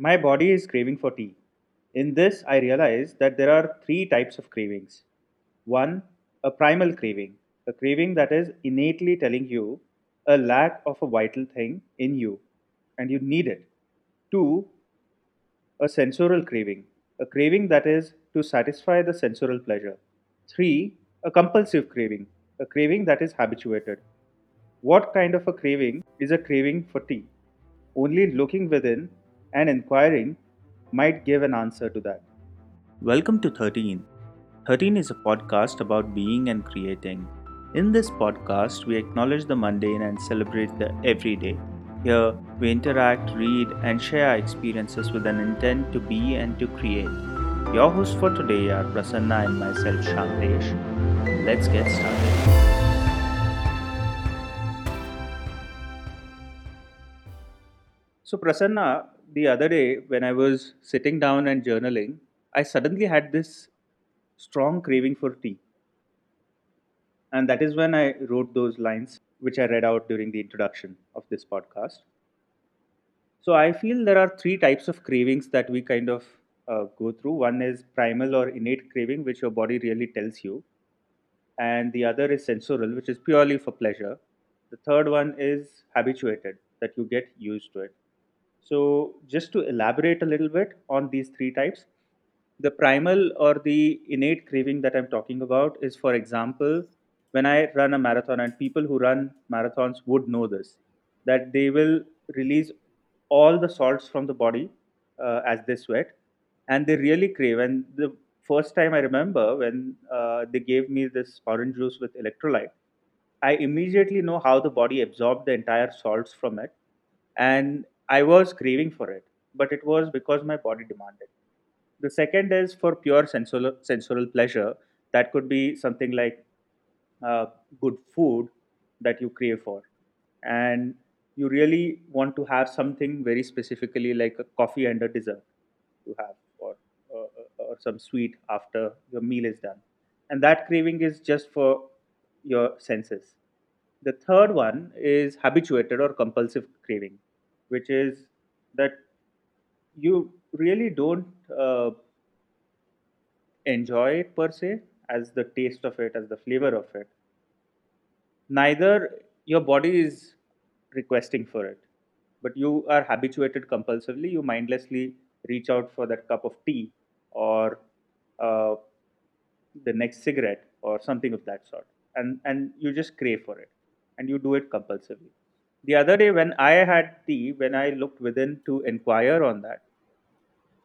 My body is craving for tea. In this, I realize that there are three types of cravings. One, a primal craving, a craving that is innately telling you a lack of a vital thing in you and you need it. Two, a sensorial craving, a craving that is to satisfy the sensorial pleasure. Three, a compulsive craving, a craving that is habituated. What kind of a craving is a craving for tea? Only looking within and inquiring might give an answer to that. Welcome to 13. 13 is a podcast about being and creating. In this podcast, we acknowledge the mundane and celebrate the everyday. Here, we interact, read, and share our experiences with an intent to be and to create. Your hosts for today are Prasanna and myself, Shantesh. Let's get started. So, Prasanna, the other day when I was sitting down and journaling, I suddenly had this strong craving for tea. And that is when I wrote those lines, which I read out during the introduction of this podcast. So I feel there are three types of cravings that we kind of uh, go through. One is primal or innate craving, which your body really tells you. And the other is sensorial, which is purely for pleasure. The third one is habituated, that you get used to it. So, just to elaborate a little bit on these three types, the primal or the innate craving that I'm talking about is, for example, when I run a marathon, and people who run marathons would know this, that they will release all the salts from the body uh, as they sweat, and they really crave. And the first time I remember when uh, they gave me this orange juice with electrolyte, I immediately know how the body absorbed the entire salts from it, and I was craving for it, but it was because my body demanded. The second is for pure sensorial pleasure. That could be something like uh, good food that you crave for, and you really want to have something very specifically like a coffee and a dessert to have, or or, or some sweet after your meal is done, and that craving is just for your senses. The third one is habituated or compulsive craving, which is that you really don't uh, enjoy it per se as the taste of it, as the flavor of it. Neither your body is requesting for it, but you are habituated compulsively. You mindlessly reach out for that cup of tea or uh, the next cigarette or something of that sort, and and you just crave for it, and you do it compulsively. The other day when I had tea, when I looked within to inquire on that,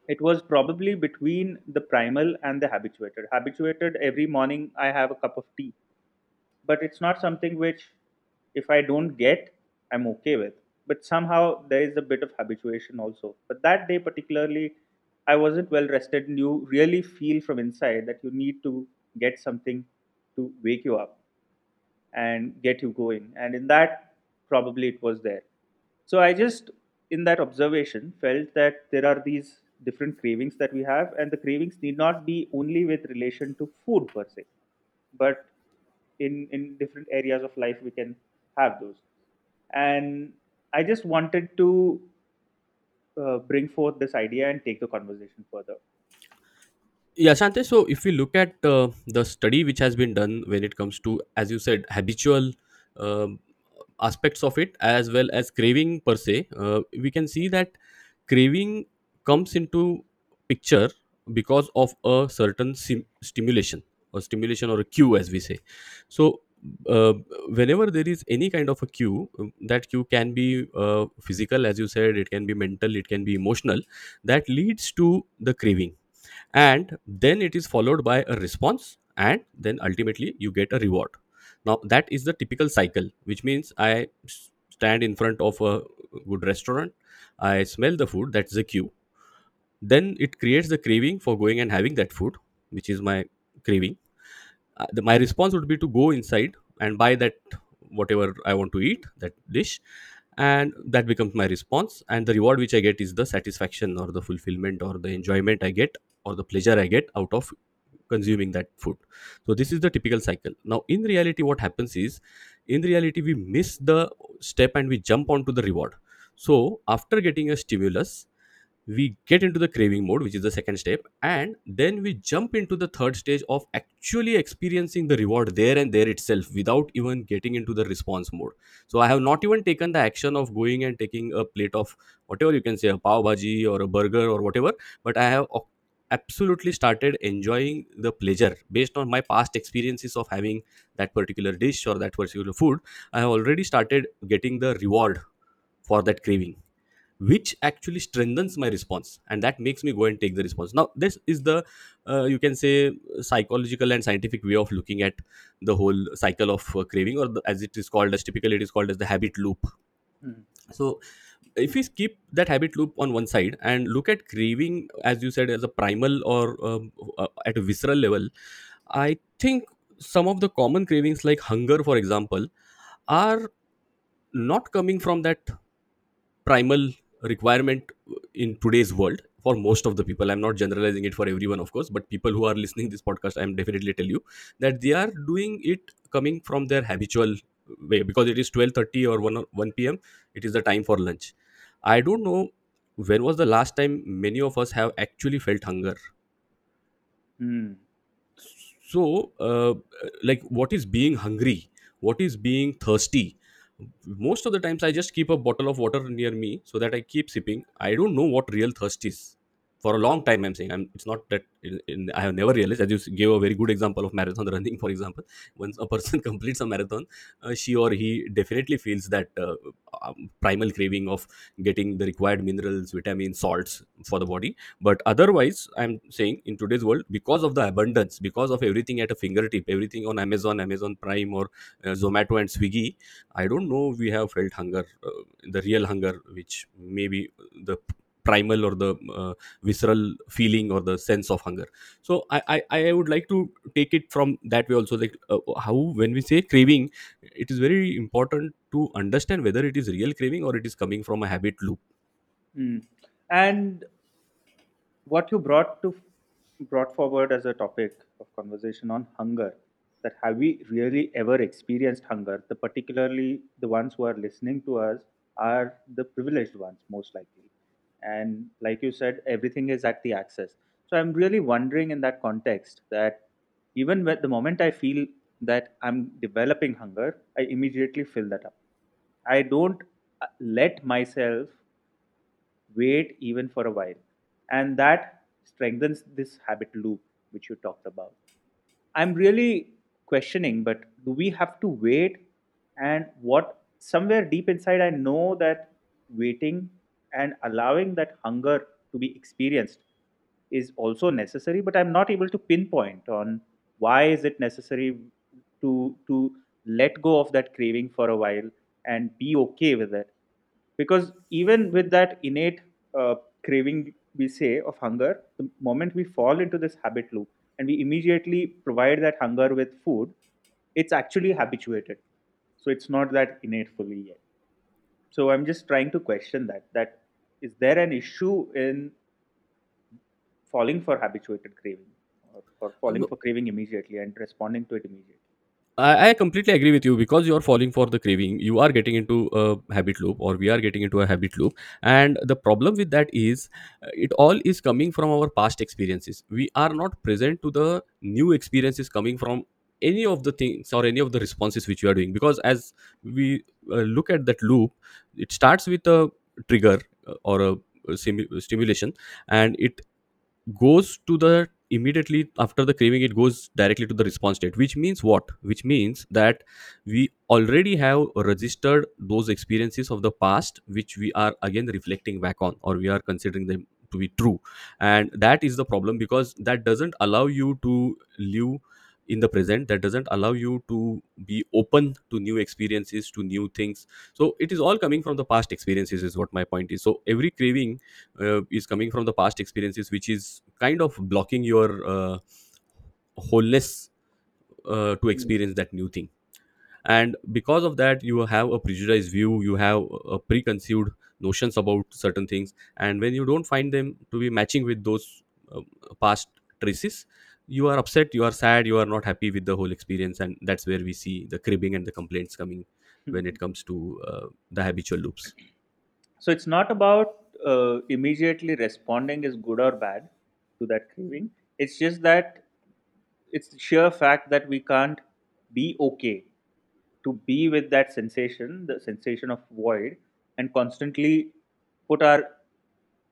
it was probably between the primal and the habituated. Habituated, every morning I have a cup of tea, but it's not something which, if I don't get, I'm okay with. But somehow there is a bit of habituation also. But that day, particularly, I wasn't well rested, and you really feel from inside that you need to get something to wake you up and get you going. And in that, probably it was there. So I just, in that observation, felt that there are these different cravings that we have, and the cravings need not be only with relation to food per se, but in in different areas of life we can have those. And I just wanted to uh, bring forth this idea and take the conversation further. Yeah, Shante. So, if we look at uh, the study which has been done when it comes to, as you said, habitual um aspects of it as well as craving per se, uh, we can see that craving comes into picture because of a certain sim- stimulation or stimulation or a cue, as we say. So, uh, whenever there is any kind of a cue, um, that cue can be uh, physical, as you said, it can be mental, it can be emotional, that leads to the craving. And then it is followed by a response and then ultimately you get a reward now that is the typical cycle which means i stand in front of a good restaurant i smell the food that's the cue then it creates the craving for going and having that food which is my craving. Uh, the, my response would be to go inside and buy that whatever i want to eat that dish and that becomes my response and the reward which i get is the satisfaction or the fulfillment or the enjoyment i get or the pleasure i get out of consuming that food. So this is the typical cycle. Now in reality what happens is in reality we miss the step and we jump onto the reward. So after getting a stimulus we get into the craving mode which is the second step and then we jump into the third stage of actually experiencing the reward there and there itself without even getting into the response mode. So i have not even taken the action of going and taking a plate of whatever you can say a pav bhaji or a burger or whatever but i have absolutely started enjoying the pleasure based on my past experiences of having that particular dish or that particular food. I have already started getting the reward for that craving which actually strengthens my response and that makes me go and take the response. Now this is the uh, you can say psychological and scientific way of looking at the whole cycle of uh, craving or the, as it is called as typically it is called as the habit loop. Hmm. so if we keep that habit loop on one side and look at craving as you said as a primal or um, uh, at a visceral level i think some of the common cravings like hunger for example are not coming from that primal requirement in today's world for most of the people i'm not generalizing it for everyone of course but people who are listening this podcast i'm definitely tell you that they are doing it coming from their habitual way because it is 12:30 or 1 o- 1 p.m. it is the time for lunch i don't know when was the last time many of us have actually felt hunger. Hmm. so uh, like what is being hungry? What is being thirsty? Most of the times i just keep a bottle of water near me so that i keep sipping. I don't know what real thirst is for a long time i'm saying. I'm, it's not that in, in, i have never realized. I just gave a very good example of marathon running for example. Once a person completes a marathon uh, she or he definitely feels that uh, um, primal craving of getting the required minerals vitamins salts for the body. But otherwise i'm saying in today's world because of the abundance because of everything at a fingertip everything on amazon amazon prime or uh, zomato and swiggy i don't know we have felt hunger uh, the real hunger which maybe the primal or the uh, visceral feeling or the sense of hunger. So I, I i would like to take it from that way also like uh, how when we say craving it is very important to understand whether it is real craving or it is coming from a habit loop. Hmm. And what you brought to brought forward as a topic of conversation on hunger that have we really ever experienced hunger? The particularly the ones who are listening to us are the privileged ones most likely and like you said everything is at the access so i'm really wondering in that context that even when the moment i feel that i'm developing hunger i immediately fill that up i don't uh, let myself wait even for a while. And that strengthens this habit loop which you talked about. I'm really questioning, but do we have to wait? And what somewhere deep inside, I know that waiting and allowing that hunger to be experienced is also necessary, but I'm not able to pinpoint on why is it necessary to to let go of that craving for a while and be okay with it. Because even with that innate uh, craving we say of hunger the moment we fall into this habit loop and we immediately provide that hunger with food it's actually habituated. So it's not that innate fully yet. So i'm just trying to question that that is there an issue in falling for habituated craving or, or falling for craving immediately and responding to it immediately I, completely agree with you because you're falling for the craving. You are getting into a habit loop, or we are getting into a habit loop. And the problem with that is, uh, it all is coming from our past experiences. We are not present to the new experiences coming from any of the things or any of the responses which you are doing. Because as we uh, look at that loop, it starts with a trigger or a, simu- stimulation, and it goes to the immediately after the craving it goes directly to the response state which means what? Which means that we already have registered those experiences of the past which we are again reflecting back on or we are considering them to be true. And that is the problem because that doesn't allow you to live in the present that doesn't allow you to be open to new experiences to new things. So it is all coming from the past experiences is what my point is. So every craving uh, is coming from the past experiences which is kind of blocking your uh, wholeness uh, to experience that new thing. And because of that you have a prejudiced view you have a preconceived notions about certain things. And when you don't find them to be matching with those uh, past traces you are upset you are sad you are not happy with the whole experience and that's where we see the cribbing and the complaints coming when it comes to uh, the habitual loops so it's not about uh, immediately responding is good or bad to that craving. It's just that it's the sheer fact that we can't be okay to be with that sensation, the sensation of void, and constantly put our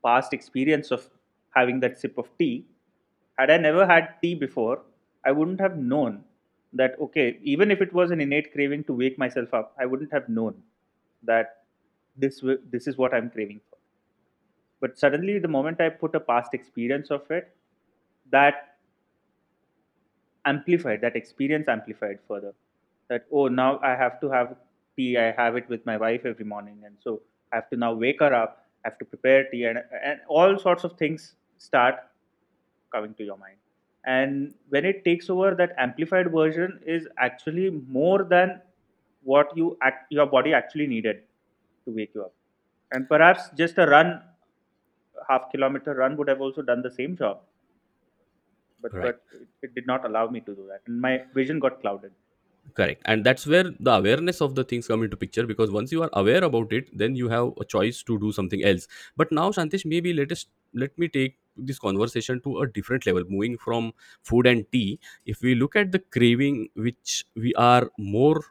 past experience of having that sip of tea. Had I never had tea before, I wouldn't have known that, okay, even if it was an innate craving to wake myself up, I wouldn't have known that this, this is what I'm craving for. But suddenly, the moment I put a past experience of it, that amplified, that experience amplified further. That, oh, now I have to have tea, I have it with my wife every morning. And so I have to now wake her up, I have to prepare tea, and, and all sorts of things start coming to your mind. And when it takes over, that amplified version is actually more than what you act, your body actually needed to wake you up. And perhaps just a run, half kilometer run, would have also done the same job. But right but it, it did not allow me to do that, and my vision got clouded. correct and that's where the awareness of the things come into picture because once you are aware about it then you have a choice to do something else but now Shantesh maybe let us let me take this conversation to a different level moving from food and tea. If we look at the craving which we are more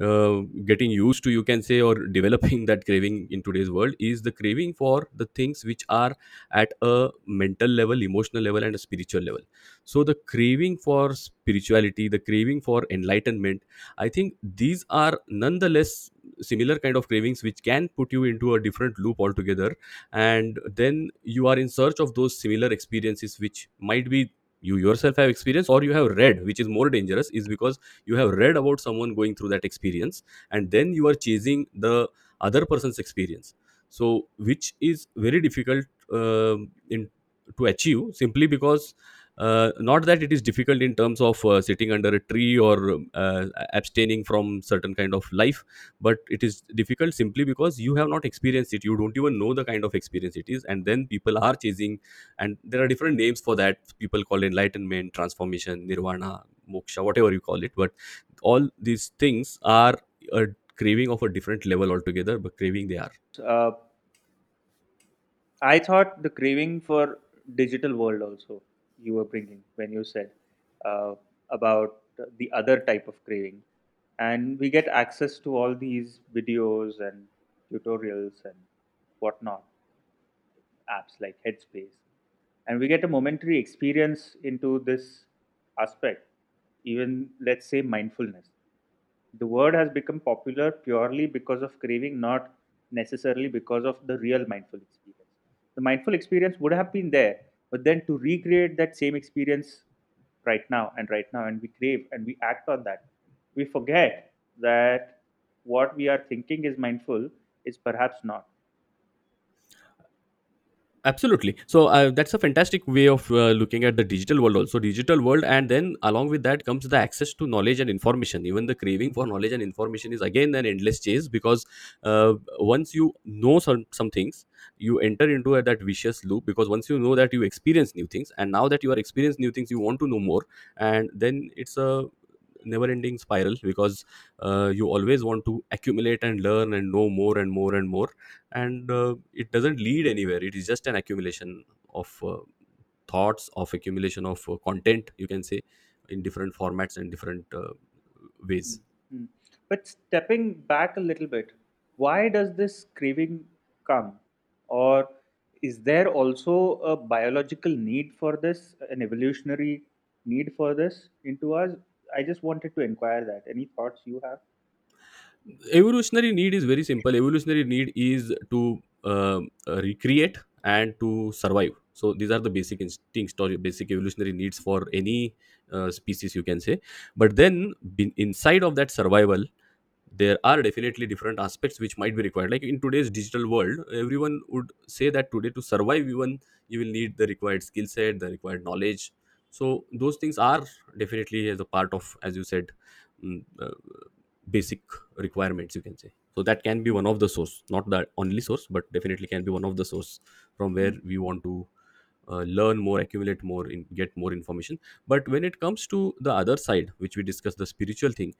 uh, getting used to you can say or developing that craving in today's world is the craving for the things which are at a mental level emotional level and a spiritual level. So the craving for spirituality the craving for enlightenment i think these are nonetheless similar kind of cravings which can put you into a different loop altogether. And then you are in search of those similar experiences which might be you yourself have experienced or you have read which is more dangerous is because you have read about someone going through that experience and then you are chasing the other person's experience. So which is very difficult um in to achieve simply because uh, not that it is difficult in terms of uh, sitting under a tree or uh, abstaining from certain kind of life but it is difficult simply because you have not experienced it. You don't even know the kind of experience it is and then people are chasing and there are different names for that. People call enlightenment transformation nirvana moksha whatever you call it. But all these things are a craving of a different level altogether but craving they are. Uh, I thought the craving for digital world also you were bringing when you said uh, about the other type of craving, and we get access to all these videos and tutorials and whatnot apps like Headspace, and we get a momentary experience into this aspect. Even let's say mindfulness the word has become popular purely because of craving, not necessarily because of the real mindful experience. The mindful experience would have been there, but then to recreate that same experience right now and right now, and we crave and we act on that, we forget that what we are thinking is mindful is perhaps not. Absolutely. So uh, that's a fantastic way of uh, looking at the digital world also. Digital world, and then along with that comes the access to knowledge and information. Even the craving for knowledge and information is again an endless chase because uh, once you know some some things, you enter into a, that vicious loop. Because once you know that you experience new things, and now that you are experiencing new things, you want to know more, and then it's a never ending spiral because uh, you always want to accumulate and learn and know more and more and more and uh, it doesn't lead anywhere it is just an accumulation of uh, thoughts of accumulation of uh, content you can say in different formats and different uh, ways Mm. But stepping back a little bit, why does this craving come? Or is there also a biological need for this, an evolutionary need for this into us? I just wanted to inquire that. Any thoughts you have? evolutionary need is very simple evolutionary need is to uh, recreate and to survive so these are the basic instincts or basic evolutionary needs for any uh, species you can say but then inside of that survival there are definitely different aspects which might be required like in today's digital world everyone would say that today to survive even you will need the required skill set the required knowledge so those things are definitely as a part of as you said mm, uh, basic requirements you can say so that can be one of the source not the only source but definitely can be one of the source from where Mm. we want to uh, learn more accumulate more in, get more information but when it comes to the other side which we discussed the spiritual thing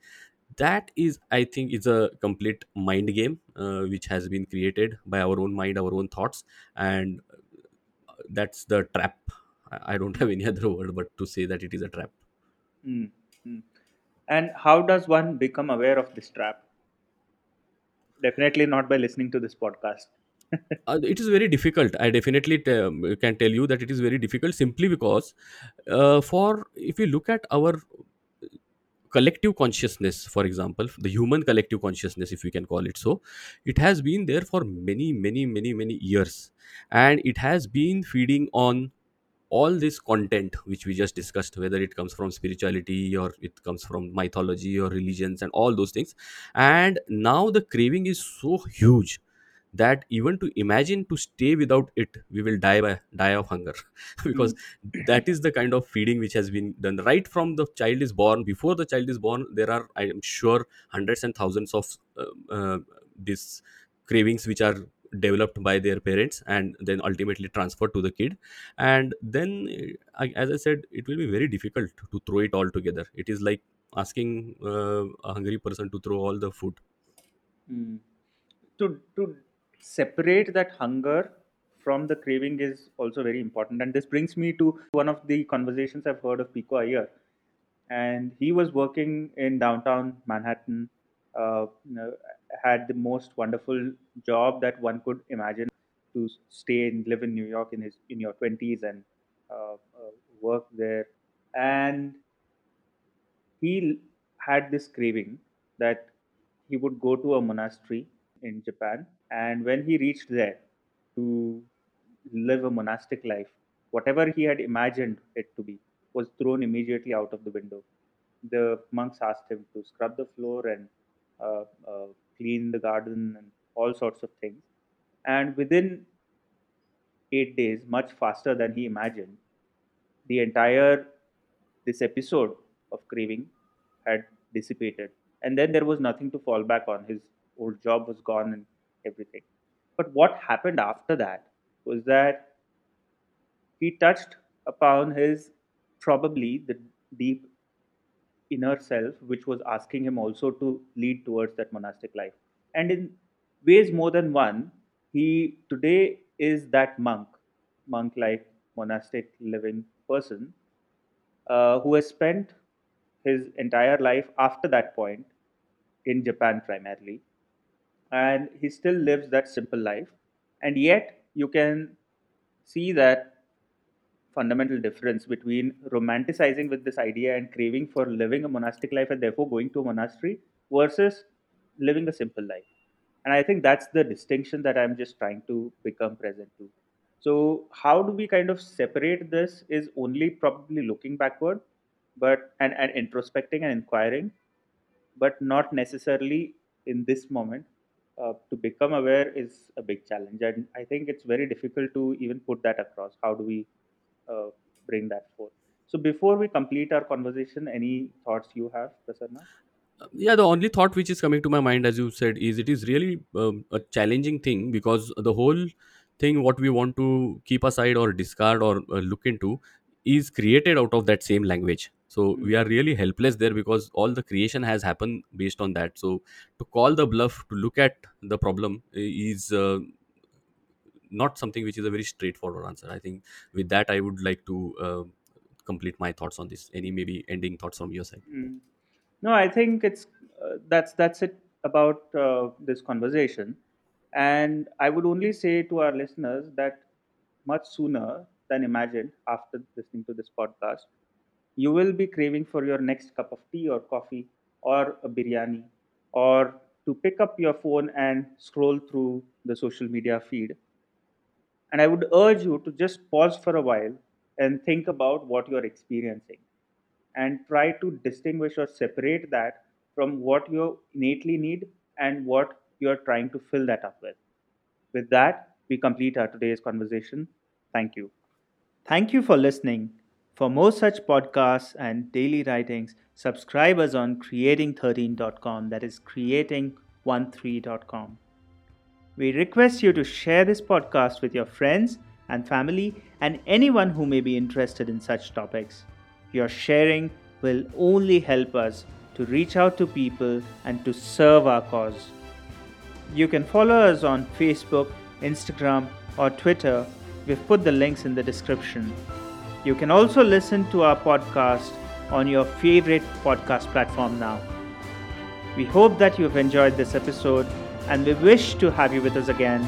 that is i think is a complete mind game uh, which has been created by our own mind our own thoughts and uh, that's the trap i don't have any other word but to say that it is a trap Mm, mm. And how does one become aware of this trap? Definitely not by listening to this podcast. uh, it is very difficult i definitely t- um, can tell you that it is very difficult simply because uh, for if you look at our collective consciousness for example the human collective consciousness if we can call it so it has been there for many many many many years and it has been feeding on all this content which we just discussed whether it comes from spirituality or it comes from mythology or religions and all those things. And now the craving is so huge that even to imagine to stay without it we will die by die of hunger. Because Mm, that is the kind of feeding which has been done. Right from the child is born before the child is born there are i am sure hundreds and thousands of uh, uh, these cravings which are developed by their parents and then ultimately transferred to the kid and then as i said it will be very difficult to throw it all together it is like asking uh, a hungry person to throw all the food mm. To to separate that hunger from the craving is also very important. And this brings me to one of the conversations I've heard of Pico Iyer. And he was working in downtown Manhattan, uh, had the most wonderful job that one could imagine to stay and live in New York in his in your twenties and uh, uh, work there. And he had this craving that he would go to a monastery in Japan, and when he reached there to live a monastic life, whatever he had imagined it to be was thrown immediately out of the window. The monks asked him to scrub the floor and uh, uh, clean the garden and all sorts of things. And within eight days, much faster than he imagined, the entire this episode of craving had dissipated. And then there was nothing to fall back on. His old job was gone and everything. But what happened after that was that he touched upon his probably the deep inner self which was asking him also to lead towards that monastic life and in ways more than one he today is that monk monk like monastic living person uh, who has spent his entire life after that point in Japan primarily, and he still lives that simple life. And yet, you can see that fundamental difference between romanticizing with this idea and craving for living a monastic life and therefore going to a monastery versus living a simple life. And I think that's the distinction that I'm just trying to become present to. So, how do we kind of separate this is only probably looking backward, but and, and introspecting and inquiring, but not necessarily in this moment. Uh, to become aware is a big challenge, and I think it's very difficult to even put that across. How do we uh, bring that forth? So, before we complete our conversation, any thoughts you have, Prasanna? yeah the only thought which is coming to my mind as you said is it is really um, a challenging thing because the whole thing what we want to keep aside or discard or uh, look into is created out of that same language so Hmm. we are really helpless there because all the creation has happened based on that so to call the bluff to look at the problem is uh, not something which is a very straightforward answer i think with that i would like to uh, complete my thoughts on this any maybe ending thoughts from your side Hmm. No, I think it's uh, that's that's it about uh, this conversation, and I would only say to our listeners that much sooner than imagined after listening to this podcast, you will be craving for your next cup of tea or coffee or a biryani or to pick up your phone and scroll through the social media feed. And I would urge you to just pause for a while and think about what you're experiencing and try to distinguish or separate that from what you innately need and what you're trying to fill that up with. With that, we complete our today's conversation. Thank you. Thank you for listening. For more such podcasts and daily writings, subscribe us on creating13.com, that is creating13.com. We request you to share this podcast with your friends and family, and anyone who may be interested in such topics. Your sharing will only help us to reach out to people and to serve our cause. You can follow us on Facebook, Instagram, or Twitter. We've put the links in the description. You can also listen to our podcast on your favorite podcast platform now. We hope that you've enjoyed this episode and we wish to have you with us again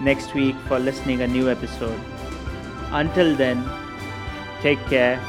next week for listening a new episode. Until then, take care